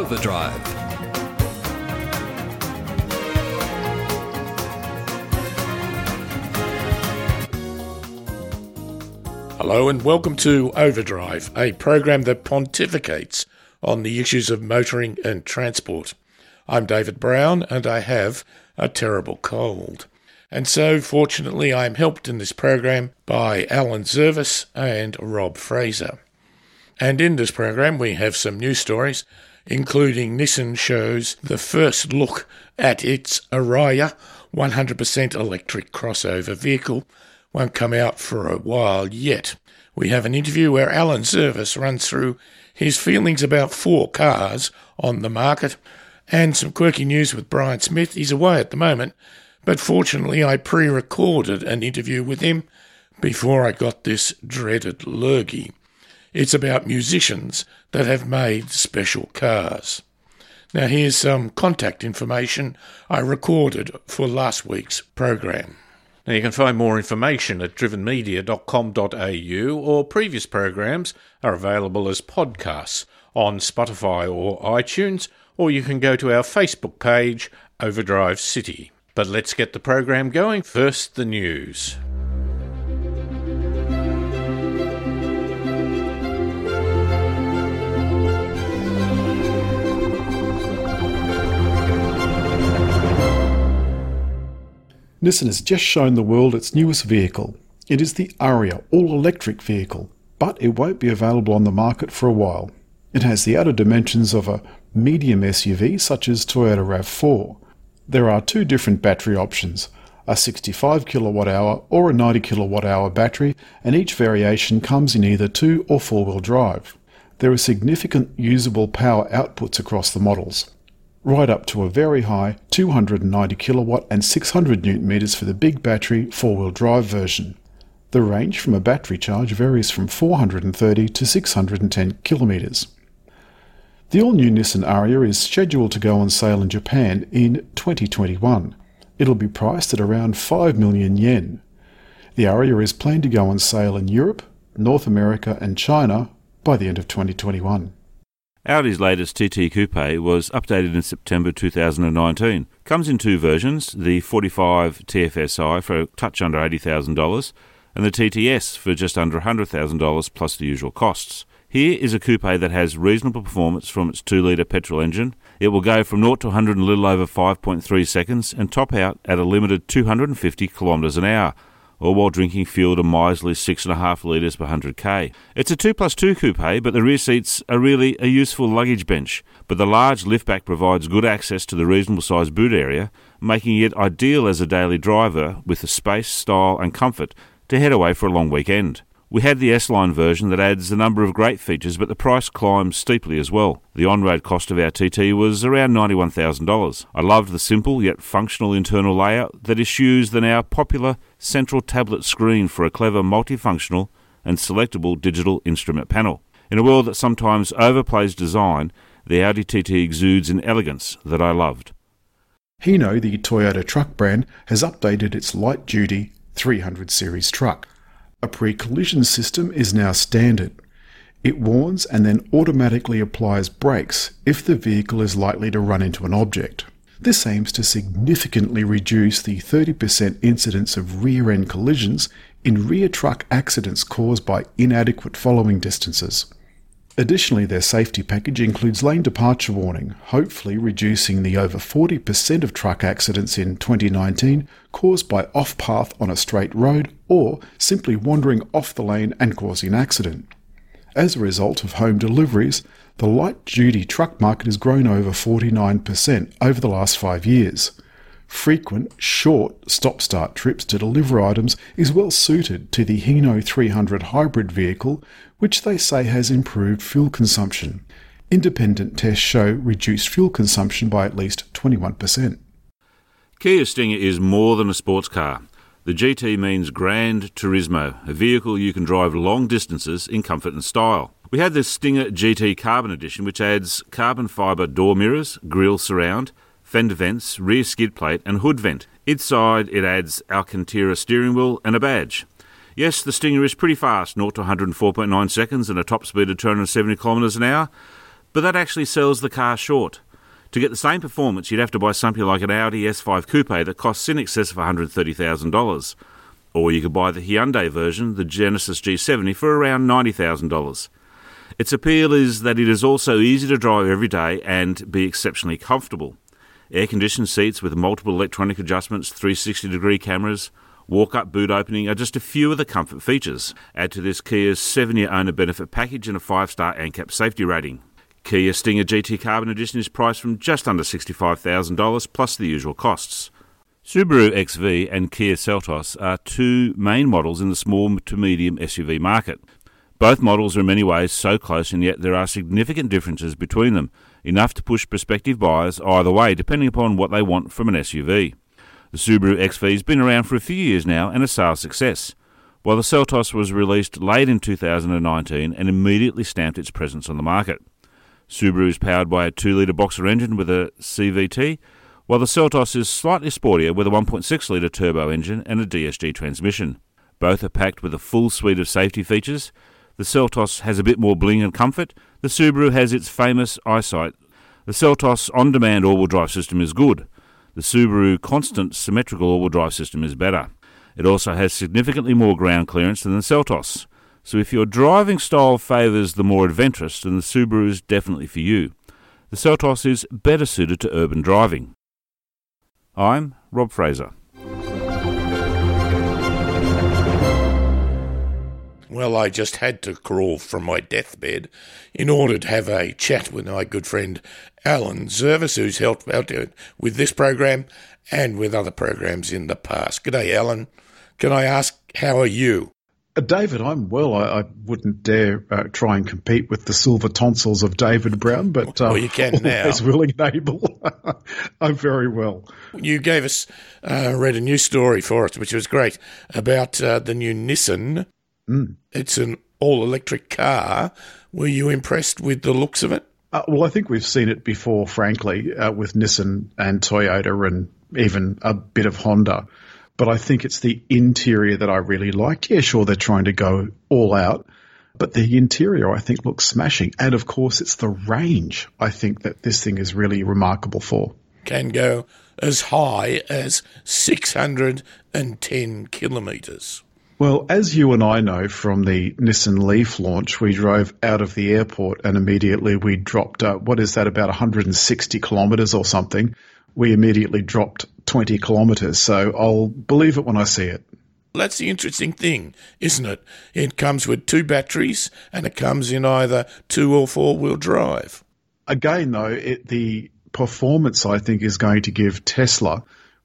Overdrive. Hello and welcome to Overdrive, a program that pontificates on the issues of motoring and transport. I'm David Brown and I have a terrible cold. And so, fortunately, I am helped in this program by Alan Zurvas and Rob Fraser. And in this program, we have some news stories, including Nissan shows the first look at its Ariya 100% electric crossover vehicle. Won't come out for a while yet. We have an interview where Alan Zurvas runs through his feelings about four cars on the market, and some quirky news with Brian Smith. He's away at the moment, but fortunately, I pre recorded an interview with him before I got this dreaded lurgy. It's about musicians that have made special cars. Now, here's some contact information I recorded for last week's program. Now, you can find more information at drivenmedia.com.au, or previous programs are available as podcasts on Spotify or iTunes, or you can go to our Facebook page, Overdrive City. But let's get the program going. First, the news. Nissan has just shown the world its newest vehicle. It is the Ariya all-electric vehicle, but it won't be available on the market for a while. It has the outer dimensions of a medium SUV such as Toyota RAV4, there are two different battery options a 65 kilowatt hour or a 90 kilowatt hour battery, and each variation comes in either two or four wheel drive. There are significant usable power outputs across the models, right up to a very high 290 kilowatt and 600 newton meters for the big battery four wheel drive version. The range from a battery charge varies from 430 to 610 kilometers. The all new Nissan Ariya is scheduled to go on sale in Japan in 2021. It'll be priced at around 5 million yen. The Ariya is planned to go on sale in Europe, North America, and China by the end of 2021. Audi's latest TT Coupe was updated in September 2019. Comes in two versions the 45 TFSI for a touch under $80,000 and the TTS for just under $100,000 plus the usual costs. Here is a coupe that has reasonable performance from its 2 litre petrol engine. It will go from 0 to 100 in a little over 5.3 seconds and top out at a limited 250 kilometres an hour, all while drinking fuel a miserly 6.5 litres per 100k. It's a 2 plus 2 coupe, eh? but the rear seats are really a useful luggage bench. But the large liftback provides good access to the reasonable sized boot area, making it ideal as a daily driver with the space, style, and comfort to head away for a long weekend. We had the S Line version that adds a number of great features, but the price climbs steeply as well. The on road cost of our TT was around $91,000. I loved the simple yet functional internal layout that eschews the now popular central tablet screen for a clever multifunctional and selectable digital instrument panel. In a world that sometimes overplays design, the Audi TT exudes an elegance that I loved. Hino, the Toyota truck brand, has updated its light duty 300 series truck. A pre collision system is now standard. It warns and then automatically applies brakes if the vehicle is likely to run into an object. This aims to significantly reduce the 30% incidence of rear end collisions in rear truck accidents caused by inadequate following distances. Additionally, their safety package includes lane departure warning, hopefully reducing the over 40% of truck accidents in 2019 caused by off path on a straight road or simply wandering off the lane and causing an accident. As a result of home deliveries, the light duty truck market has grown over 49% over the last five years. Frequent, short stop start trips to deliver items is well suited to the Hino 300 hybrid vehicle, which they say has improved fuel consumption. Independent tests show reduced fuel consumption by at least 21%. Kia Stinger is more than a sports car. The GT means Grand Turismo, a vehicle you can drive long distances in comfort and style. We had the Stinger GT Carbon Edition, which adds carbon fibre door mirrors, grille surround, fender vents, rear skid plate, and hood vent. Inside, it adds Alcantara steering wheel and a badge. Yes, the Stinger is pretty fast, 0 to 104.9 seconds and a top speed of 270 kilometres an hour. but that actually sells the car short. To get the same performance, you'd have to buy something like an Audi S5 Coupe that costs in excess of $130,000. Or you could buy the Hyundai version, the Genesis G70, for around $90,000. Its appeal is that it is also easy to drive every day and be exceptionally comfortable. Air conditioned seats with multiple electronic adjustments, 360 degree cameras, walk up boot opening are just a few of the comfort features. Add to this Kia's 7 year owner benefit package and a 5 star ANCAP safety rating. Kia Stinger GT Carbon Edition is priced from just under $65,000 plus the usual costs. Subaru XV and Kia Seltos are two main models in the small to medium SUV market. Both models are in many ways so close, and yet there are significant differences between them, enough to push prospective buyers either way, depending upon what they want from an SUV. The Subaru XV has been around for a few years now and a sales success, while the Seltos was released late in 2019 and immediately stamped its presence on the market. Subaru is powered by a 2 litre boxer engine with a CVT, while the Seltos is slightly sportier with a 1.6 litre turbo engine and a DSG transmission. Both are packed with a full suite of safety features. The Seltos has a bit more bling and comfort. The Subaru has its famous eyesight. The Seltos on demand all wheel drive system is good. The Subaru constant symmetrical all wheel drive system is better. It also has significantly more ground clearance than the Seltos. So if your driving style favours the more adventurous, then the Subaru is definitely for you. The Seltos is better suited to urban driving. I'm Rob Fraser. Well, I just had to crawl from my deathbed in order to have a chat with my good friend Alan Zurvas, who's helped out with this program and with other programs in the past. G'day, Alan. Can I ask, how are you? Uh, David, I'm well. I, I wouldn't dare uh, try and compete with the silver tonsils of David Brown, but uh, well, you can now. As willing and able. I'm very well. You gave us uh, read a new story for us, which was great about uh, the new Nissan. Mm. It's an all electric car. Were you impressed with the looks of it? Uh, well, I think we've seen it before, frankly, with Nissan and Toyota and even a bit of Honda but I think it's the interior that I really like. Yeah, sure, they're trying to go all out, but the interior I think looks smashing. And of course, it's the range I think that this thing is really remarkable for. Can go as high as 610 kilometres. Well, as you and I know from the Nissan Leaf launch, we drove out of the airport and immediately we dropped, uh, what is that, about 160 kilometres or something. We immediately dropped 20 kilometres. So I'll believe it when I see it. That's the interesting thing, isn't it? It comes with two batteries and it comes in either two or four wheel drive. Again, though, it, the performance I think is going to give Tesla,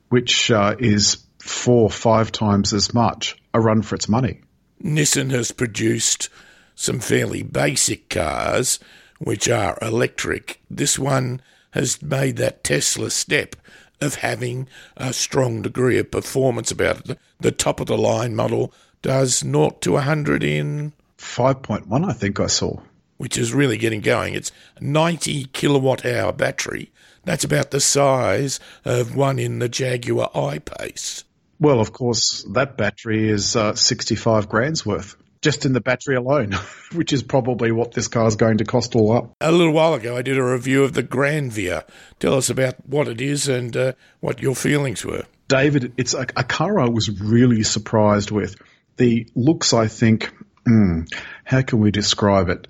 which uh, is four, five times as much, a run for its money. Nissan has produced some fairly basic cars which are electric. This one has made that Tesla step of having a strong degree of performance about it. The, top of the line model does 0 to 100 in 5.1, I think I saw. Which is really getting going. It's 90 kilowatt hour battery. That's about the size of one in the Jaguar I-Pace. Well, of course, that battery is uh, 65 grand's worth just in the battery alone, which is probably what this car is going to cost all up. A little while ago, I did a review of the Granvia. Tell us about what it is and uh, what your feelings were. David, it's a, a, car I was really surprised with. The looks, I think, mm, how can we describe it?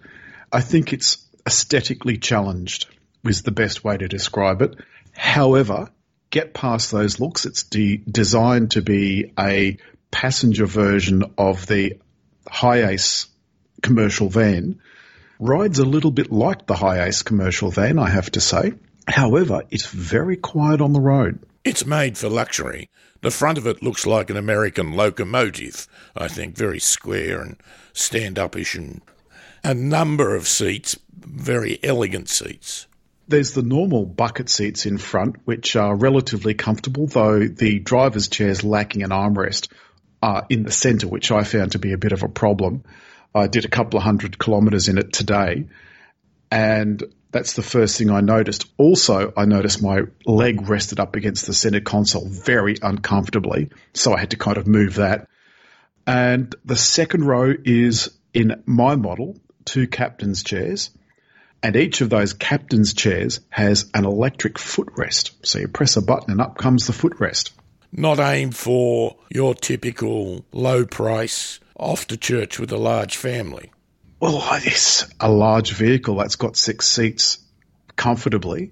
I think it's aesthetically challenged, is the best way to describe it. However, get past those looks. It's de- designed to be a passenger version of the HiAce commercial van rides a little bit like the HiAce commercial van, I have to say. However, it's very quiet on the road. It's made for luxury. The front of it looks like an American locomotive, I think, very square and stand upish, and a number of seats, very elegant seats. There's the normal bucket seats in front, which are relatively comfortable, though the driver's chair is lacking an armrest uh, in the centre, which I found to be a bit of a problem. I did a couple of hundred kilometres in it today, and that's the first thing I noticed. Also, I noticed my leg rested up against the centre console very uncomfortably, so I had to kind of move that. And the second row is in my model, two captain's chairs. And each of those captain's chairs has an electric footrest. So you press a button and up comes the footrest. Not aim for your typical low price, off to church with a large family. Well, it's a large vehicle that's got six seats comfortably.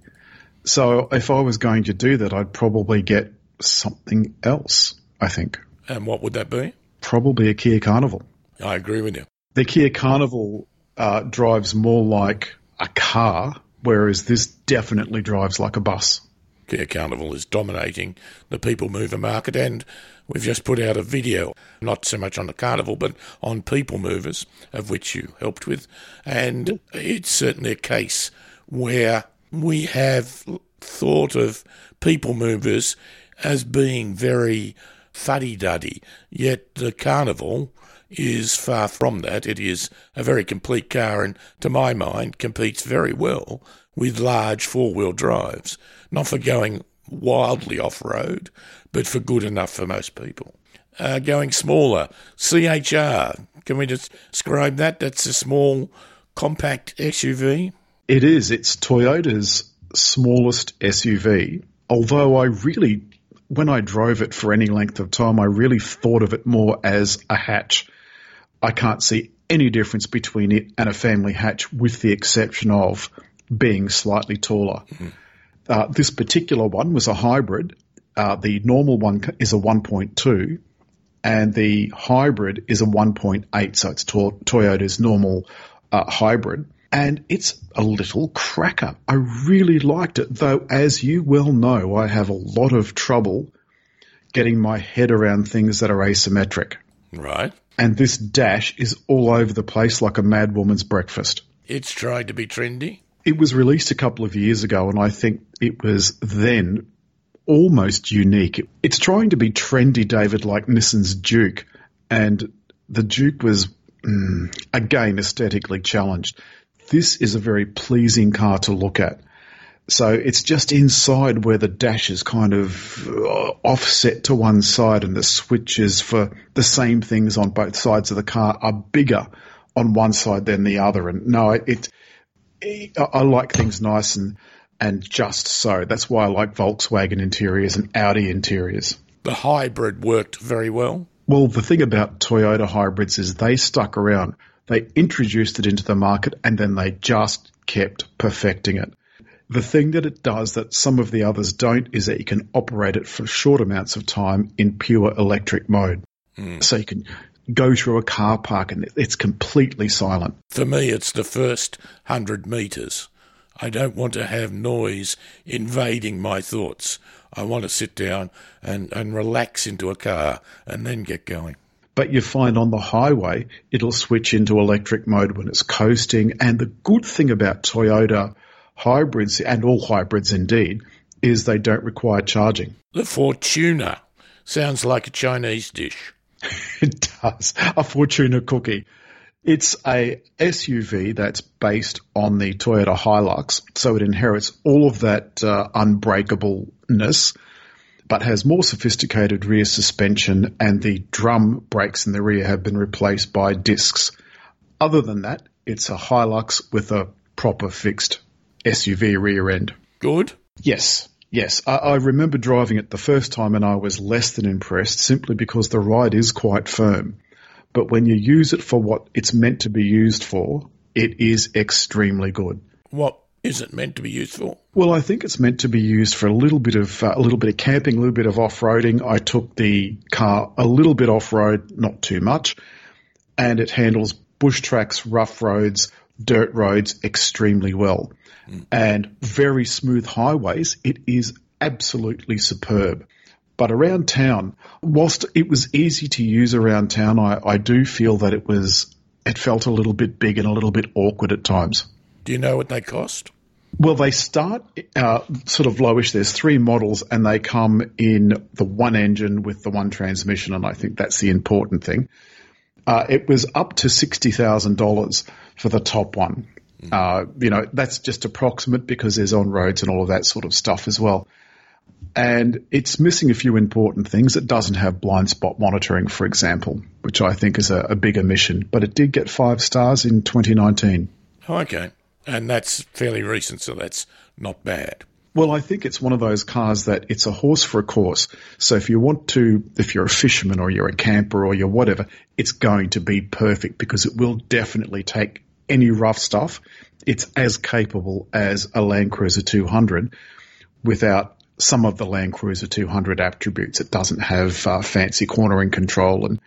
So if I was going to do that, I'd probably get something else, I think. And what would that be? Probably a Kia Carnival. I agree with you. The Kia Carnival uh, drives more like a car, whereas this definitely drives like a bus. Kia Carnival is dominating the people mover market, and we've just put out a video, not so much on the carnival, but on people movers, of which you helped with. And it's certainly a case where we have thought of people movers as being very fuddy duddy, yet the carnival is far from that. It is a very complete car and, to my mind, competes very well with large four wheel drives. Not for going wildly off road, but for good enough for most people. Uh, going smaller, CHR. Can we just describe that? That's a small, compact SUV. It is. It's Toyota's smallest SUV. Although I really, when I drove it for any length of time, I really thought of it more as a hatch. I can't see any difference between it and a family hatch, with the exception of being slightly taller. Mm-hmm. Uh, this particular one was a hybrid. Uh, the normal one is a 1.2, and the hybrid is a 1.8. So it's to- Toyota's normal uh, hybrid. And it's a little cracker. I really liked it, though, as you well know, I have a lot of trouble getting my head around things that are asymmetric. Right and this dash is all over the place like a mad woman's breakfast. It's tried to be trendy. It was released a couple of years ago, and I think it was then almost unique. It's trying to be trendy, David, like Nissan's Juke, and the Juke was, mm, again, aesthetically challenged. This is a very pleasing car to look at. So it's just inside where the dash is kind of uh, offset to one side and the switches for the same things on both sides of the car are bigger on one side than the other. And no, it, I like things nice and, and just so. That's why I like Volkswagen interiors and Audi interiors. The hybrid worked very well. Well, the thing about Toyota hybrids is they stuck around. They introduced it into the market and then they just kept perfecting it. The thing that it does that some of the others don't is that you can operate it for short amounts of time in pure electric mode. Mm. So you can go through a car park and it's completely silent. For me, it's the first hundred metres. I don't want to have noise invading my thoughts. I want to sit down and, and relax into a car and then get going. But you find on the highway, it'll switch into electric mode when it's coasting. And the good thing about Toyota hybrids, and all hybrids indeed, is they don't require charging. The Fortuner sounds like a Chinese dish. it does. A Fortuna cookie. It's a SUV that's based on the Toyota Hilux, so it inherits all of that uh, unbreakableness, but has more sophisticated rear suspension, and the drum brakes in the rear have been replaced by discs. Other than that, it's a Hilux with a proper fixed SUV rear end. Good? Yes. Yes, I, I, remember driving it the first time and I was less than impressed simply because the ride is quite firm. But when you use it for what it's meant to be used for, it is extremely good. What is it meant to be used for? Well, I think it's meant to be used for a little bit of uh, a little bit of camping, a little bit of off-roading. I took the car a little bit off-road, not too much, and it handles bush tracks, rough roads, dirt roads extremely well and very smooth highways, it is absolutely superb. But around town, whilst it was easy to use around town, I, I do feel that it was it felt a little bit big and a little bit awkward at times. Do you know what they cost? Well, they start uh, sort of lowish. There's three models, and they come in the one engine with the one transmission, and I think that's the important thing. Uh, it was up to sixty thousand dollars for the top one. Uh, you know, that's just approximate because there's on roads and all of that sort of stuff as well. And it's missing a few important things. It doesn't have blind spot monitoring, for example, which I think is a, a big omission. But it did get five stars in 2019. okay. And that's fairly recent, so that's not bad. Well, I think it's one of those cars that it's a horse for a course. So if you want to, if you're a fisherman or you're a camper or you're whatever, it's going to be perfect because it will definitely take any rough stuff. It's as capable as a Land Cruiser 200 without some of the Land Cruiser 200 attributes. It doesn't have uh, fancy cornering control and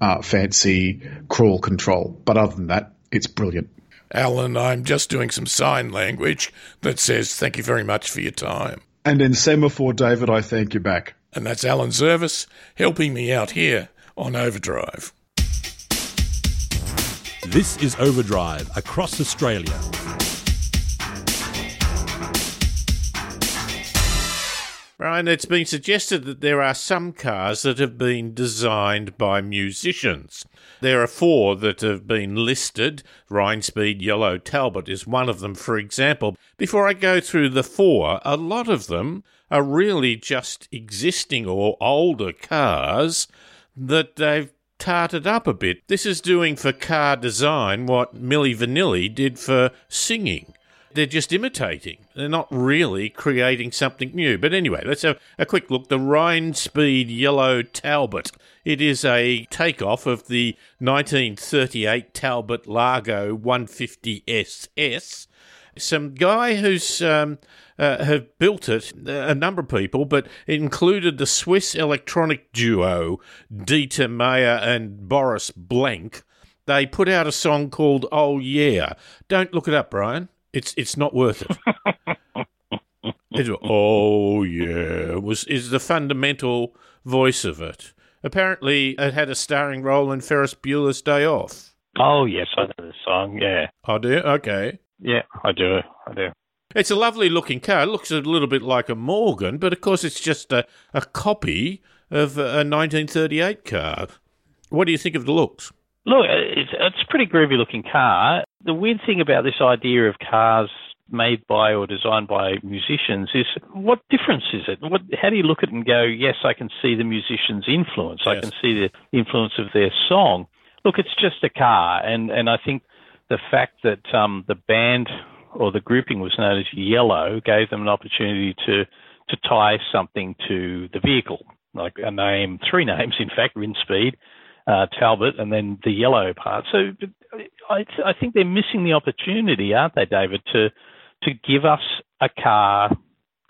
uh, fancy crawl control. But other than that, it's brilliant. Alan, I'm just doing some sign language that says thank you very much for your time. And in semaphore, David, I thank you back. And that's Alan Zurvas helping me out here on Overdrive. This is Overdrive across Australia. Brian, it's been suggested that there are some cars that have been designed by musicians. There are four that have been listed. Rinspeed Yello Talbot is one of them, for example. Before I go through the four, a lot of them are really just existing or older cars that they've tarted up a bit. This is doing for car design what Milli Vanilli did for singing they're just imitating. They're not really creating something new. But anyway, let's have a quick look. The Rhine Speed Yello Talbot. It is a takeoff of the 1938 Talbot Largo 150 SS. Some guy who's um, uh, have built it, a number of people, but it included the Swiss electronic duo Dieter Meier and Boris Blank. They put out a song called Oh Yeah. Don't look it up, Brian. It's it's not worth it. it oh yeah, was is the fundamental voice of it. Apparently, it had a starring role in Ferris Bueller's Day Off. Oh yes, I know the song. Yeah, I do. Okay. Yeah, I do. I do. It's a lovely looking car. It looks a little bit like a Morgan, but of course it's just a, a copy of a 1938 car. What do you think of the looks? Look, it's, it's a pretty groovy looking car. The weird thing about this idea of cars made by or designed by musicians is what difference is it? What, how do you look at it and go, yes, I can see the musician's influence. Yes. I can see the influence of their song. Look, it's just a car. And, and I think the fact that um, the band or the grouping was known as Yello gave them an opportunity to, to tie something to the vehicle, like a name, three names, in fact, Rinspeed uh, Talbot, and then the yellow part. So I, I think they're missing the opportunity, aren't they, David, to to give us a car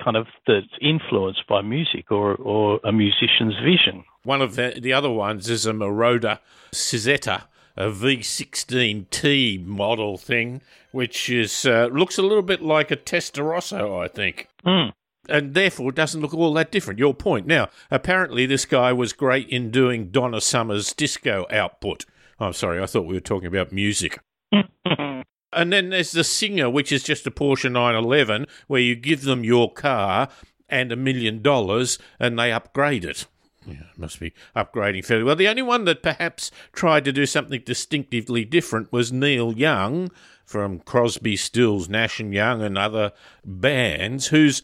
kind of that's influenced by music or, or a musician's vision. One of the, the other ones is a Moroder Cizeta, a V16T model thing, which is uh, looks a little bit like a Testarossa, I think. Mm and therefore doesn't look all that different. Your point. Now, apparently, this guy was great in doing Donna Summer's disco output. I'm sorry, I thought we were talking about music. and then there's the singer, which is just a Porsche 911, where you give them your car and a million dollars and they upgrade it. Yeah, must be upgrading fairly well. The only one that perhaps tried to do something distinctively different was Neil Young from Crosby, Stills, Nash and Young, and other bands, who's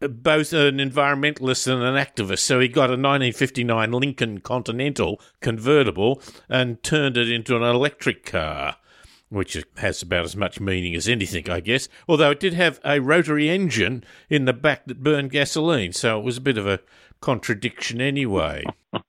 both an environmentalist and an activist. So he got a 1959 Lincoln Continental convertible and turned it into an electric car, which has about as much meaning as anything, I guess. Although it did have a rotary engine in the back that burned gasoline, so it was a bit of a contradiction anyway.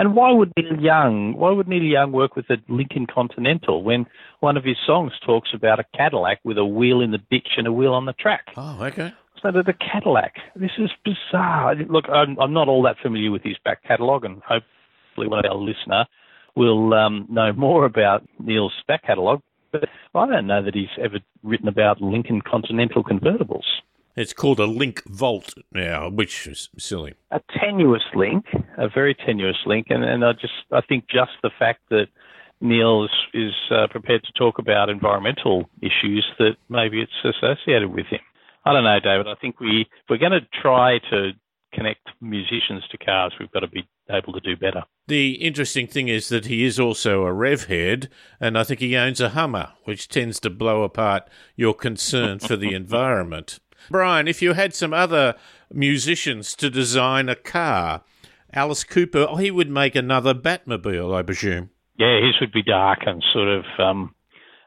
And why would Neil Young? Why would Neil Young work with a Lincoln Continental when one of his songs talks about a Cadillac with a wheel in the ditch and a wheel on the track? Oh, okay. So the Cadillac. This is bizarre. Look, I'm, I'm not all that familiar with his back catalogue, and hopefully one of our listener will um, know more about Neil's back catalogue. But I don't know that he's ever written about Lincoln Continental convertibles. It's called a LincVolt now, which is silly. A tenuous link, a very tenuous link, and, and I just I think just the fact that Neil is, is uh, prepared to talk about environmental issues that maybe it's associated with him. I don't know, David. I think we if we're going to try to connect musicians to cars, we've got to be able to do better. The interesting thing is that he is also a rev head, and I think he owns a Hummer, which tends to blow apart your concern for the environment. Brian, if you had some other musicians to design a car, Alice Cooper, oh, he would make another Batmobile, I presume. Yeah, his would be dark and sort of um,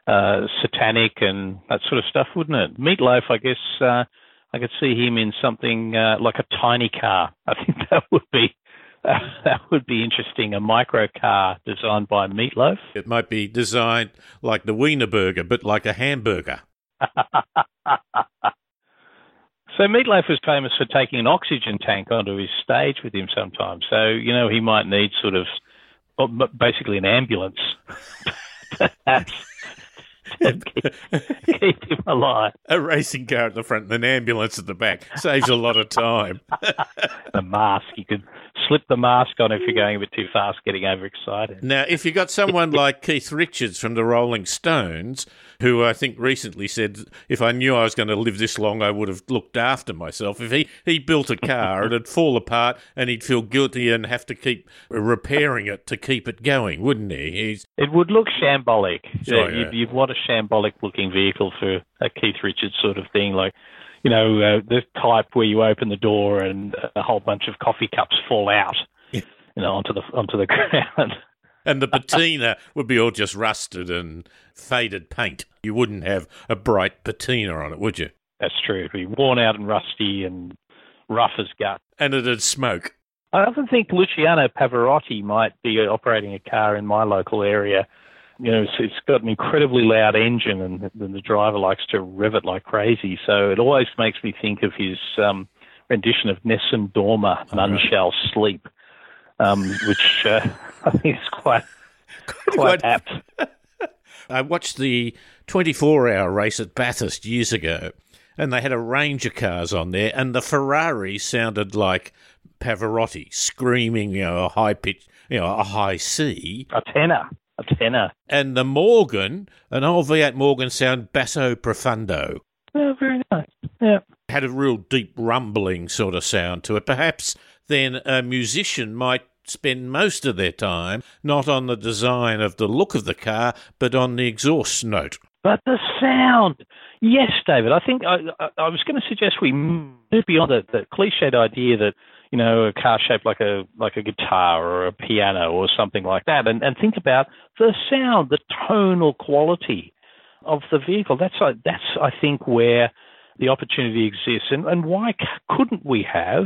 uh, satanic and that sort of stuff, wouldn't it? Meatloaf, I guess, uh, I could see him in something uh, like a tiny car. I think that would be that would be interesting. A micro car designed by Meatloaf. It might be designed like the Wiener Burger, but like a hamburger. so Meatloaf was famous for taking an oxygen tank onto his stage with him sometimes. So you know he might need sort of oh, basically an ambulance, perhaps. keep, keep him alive. A racing car at the front and an ambulance at the back saves a lot of time. the mask, you could slip the mask on if you're going a bit too fast, getting overexcited. Now, if you've got someone like Keith Richards from the Rolling Stones, who I think recently said, if I knew I was going to live this long, I would have looked after myself. If he, he built a car, it'd fall apart and he'd feel guilty and have to keep repairing it to keep it going, wouldn't he? He's... It would look shambolic. Yeah. you'd, you'd want a shambolic looking vehicle for a Keith Richards sort of thing, like you know, uh, the type where you open the door and a whole bunch of coffee cups fall out, yeah. you know, onto the onto the ground. And the patina would be all just rusted and faded paint. You wouldn't have a bright patina on it, would you? That's true. It'd be worn out and rusty and rough as gut. And it'd smoke. I often think Luciano Pavarotti might be operating a car in my local area you know, it's, it's got an incredibly loud engine, and, and the driver likes to rev it like crazy. So it always makes me think of his um, rendition of Nessun Dorma, None right. Shall Sleep, um, which uh, I think is quite quite apt. I watched the 24-hour race at Bathurst years ago, and they had a range of cars on there, and the Ferrari sounded like Pavarotti screaming, you know, a high pitch, you know, a high C, a tenor a tenor. And the Morgan, an old V8 Morgan sound basso profundo. Oh, very nice. Yeah. Had a real deep rumbling sort of sound to it. Perhaps then a musician might spend most of their time not on the design of the look of the car, but on the exhaust note. But the sound. Yes, David. I think I, I, I was going to suggest we move beyond the, the cliched idea that you know, a car shaped like a like a guitar or a piano or something like that, and, and think about the sound, the tonal quality of the vehicle. That's uh, that's I think where the opportunity exists, and and why couldn't we have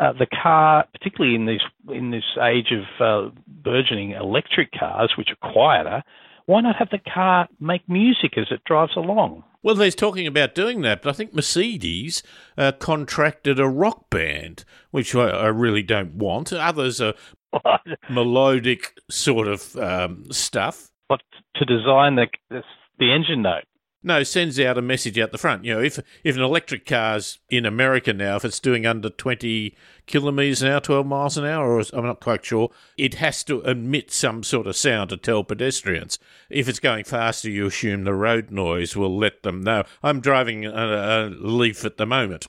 uh, the car, particularly in this in this age of uh, burgeoning electric cars, which are quieter? Why not have the car make music as it drives along? Well, they're talking about doing that, but I think Mercedes uh, contracted a rock band, which I, I really don't want. Others are what? melodic sort of um, stuff. But to design the the engine note. No, sends out a message out the front. You know, if if an electric car's in America now, if it's doing under twenty kilometres an hour, twelve miles an hour, or I'm not quite sure, it has to emit some sort of sound to tell pedestrians. If it's going faster, you assume the road noise will let them know. I'm driving a, a Leaf at the moment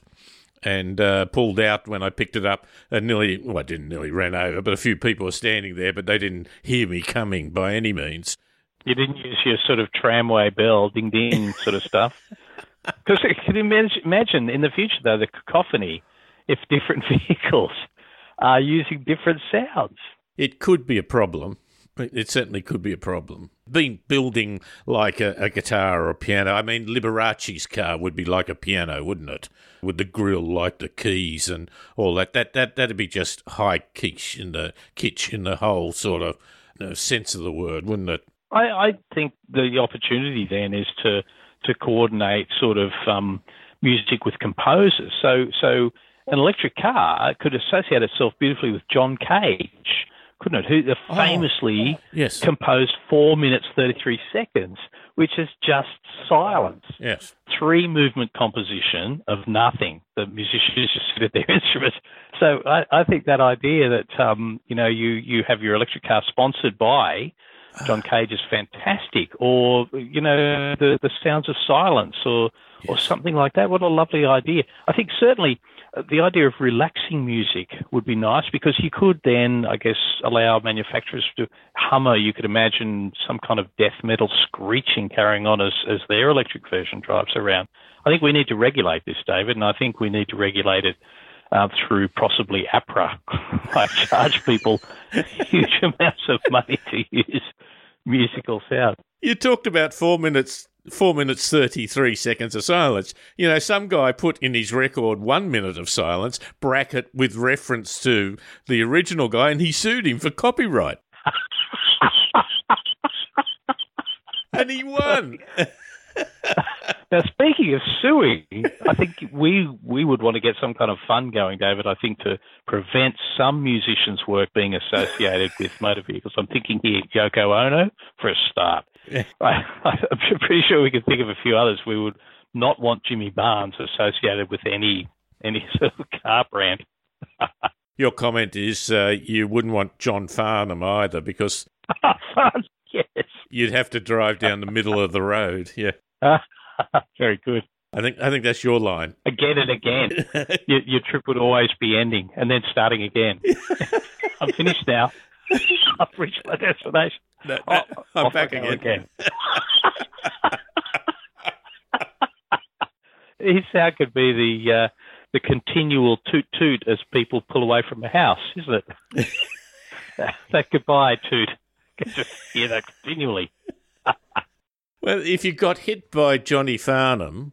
and uh, pulled out when I picked it up and nearly, well, I didn't nearly ran over, but a few people were standing there, but they didn't hear me coming by any means. You didn't use your sort of tramway bell, ding ding sort of stuff. Because can you imagine in the future, though, the cacophony if different vehicles are using different sounds? It could be a problem. It certainly could be a problem. Being building like a, a, guitar or a piano, I mean, Liberace's car would be like a piano, wouldn't it? With the grill like the keys and all that. That that that'd be just high kitsch in the kitsch in the whole sort of you know, sense of the word, wouldn't it? I, I think the opportunity then is to to coordinate sort of um, music with composers. So so an electric car could associate itself beautifully with John Cage, couldn't it? Who oh, famously oh, yes. composed four minutes thirty three seconds, which is just silence. Yes, three movement composition of nothing. The musicians just sit at their instruments. So I, I think that idea that um, you know you you have your electric car sponsored by John Cage is fantastic, or you know the the sounds of silence, or yes. or something like that. What a lovely idea! I think certainly uh, the idea of relaxing music would be nice because you could then, I guess, allow manufacturers to Hummer. You could imagine some kind of death metal screeching carrying on as as their electric version drives around. I think we need to regulate this, David, and I think we need to regulate it uh, through possibly APRA. I charge people huge amounts of money to use musical sound. You talked about four minutes, four minutes thirty-three seconds of silence. You know, some guy put in his record one minute of silence, bracket with reference to the original guy, and he sued him for copyright. and he won. Now, speaking of suing, I think we we would want to get some kind of fund going, David. I think to prevent some musicians' work being associated with motor vehicles. I'm thinking here Yoko Ono for a start. I, I'm pretty sure we could think of a few others. We would not want Jimmy Barnes associated with any any sort of car brand. Your comment is uh, you wouldn't want John Farnham either because yes, you'd have to drive down the middle of the road. Yeah. Very good. I think I think that's your line. Again and again, your, your trip would always be ending and then starting again. I'm finished now. I've reached my destination. No, Oh, I'm back I go again. His sound could be the uh, the continual toot toot as people pull away from the house, isn't it? that, that goodbye toot. You just hear that continually. Well, if you got hit by Johnny Farnham,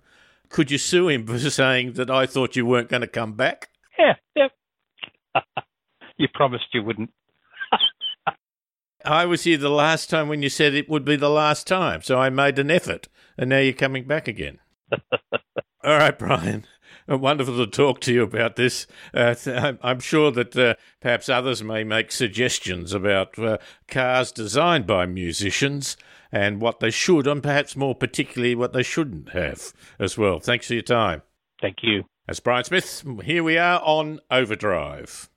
could you sue him for saying that I thought you weren't going to come back? Yeah, yeah. you promised you wouldn't. I was here the last time when you said it would be the last time, so I made an effort, and now you're coming back again. All right, Brian. Uh, Wonderful to talk to you about this. Uh, I'm- I'm sure that uh, perhaps others may make suggestions about uh, cars designed by musicians and what they should, and perhaps more particularly what they shouldn't have as well. Thanks for your time. Thank you. That's Brian Smith. Here we are on Overdrive.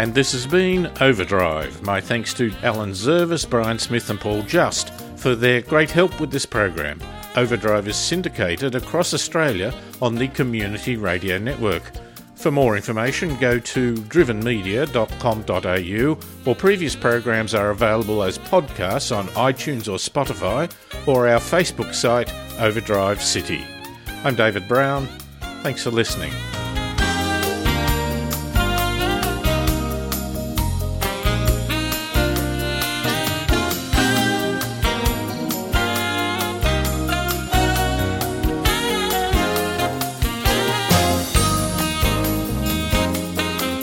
And this has been Overdrive. My thanks to Alan Zurvas, Brian Smith, and Paul Just for their great help with this program. Overdrive is syndicated across Australia on the Community Radio Network. For more information, go to drivenmedia.com.au or previous programs are available as podcasts on iTunes or Spotify or our Facebook site, Overdrive City. I'm David Brown. Thanks for listening.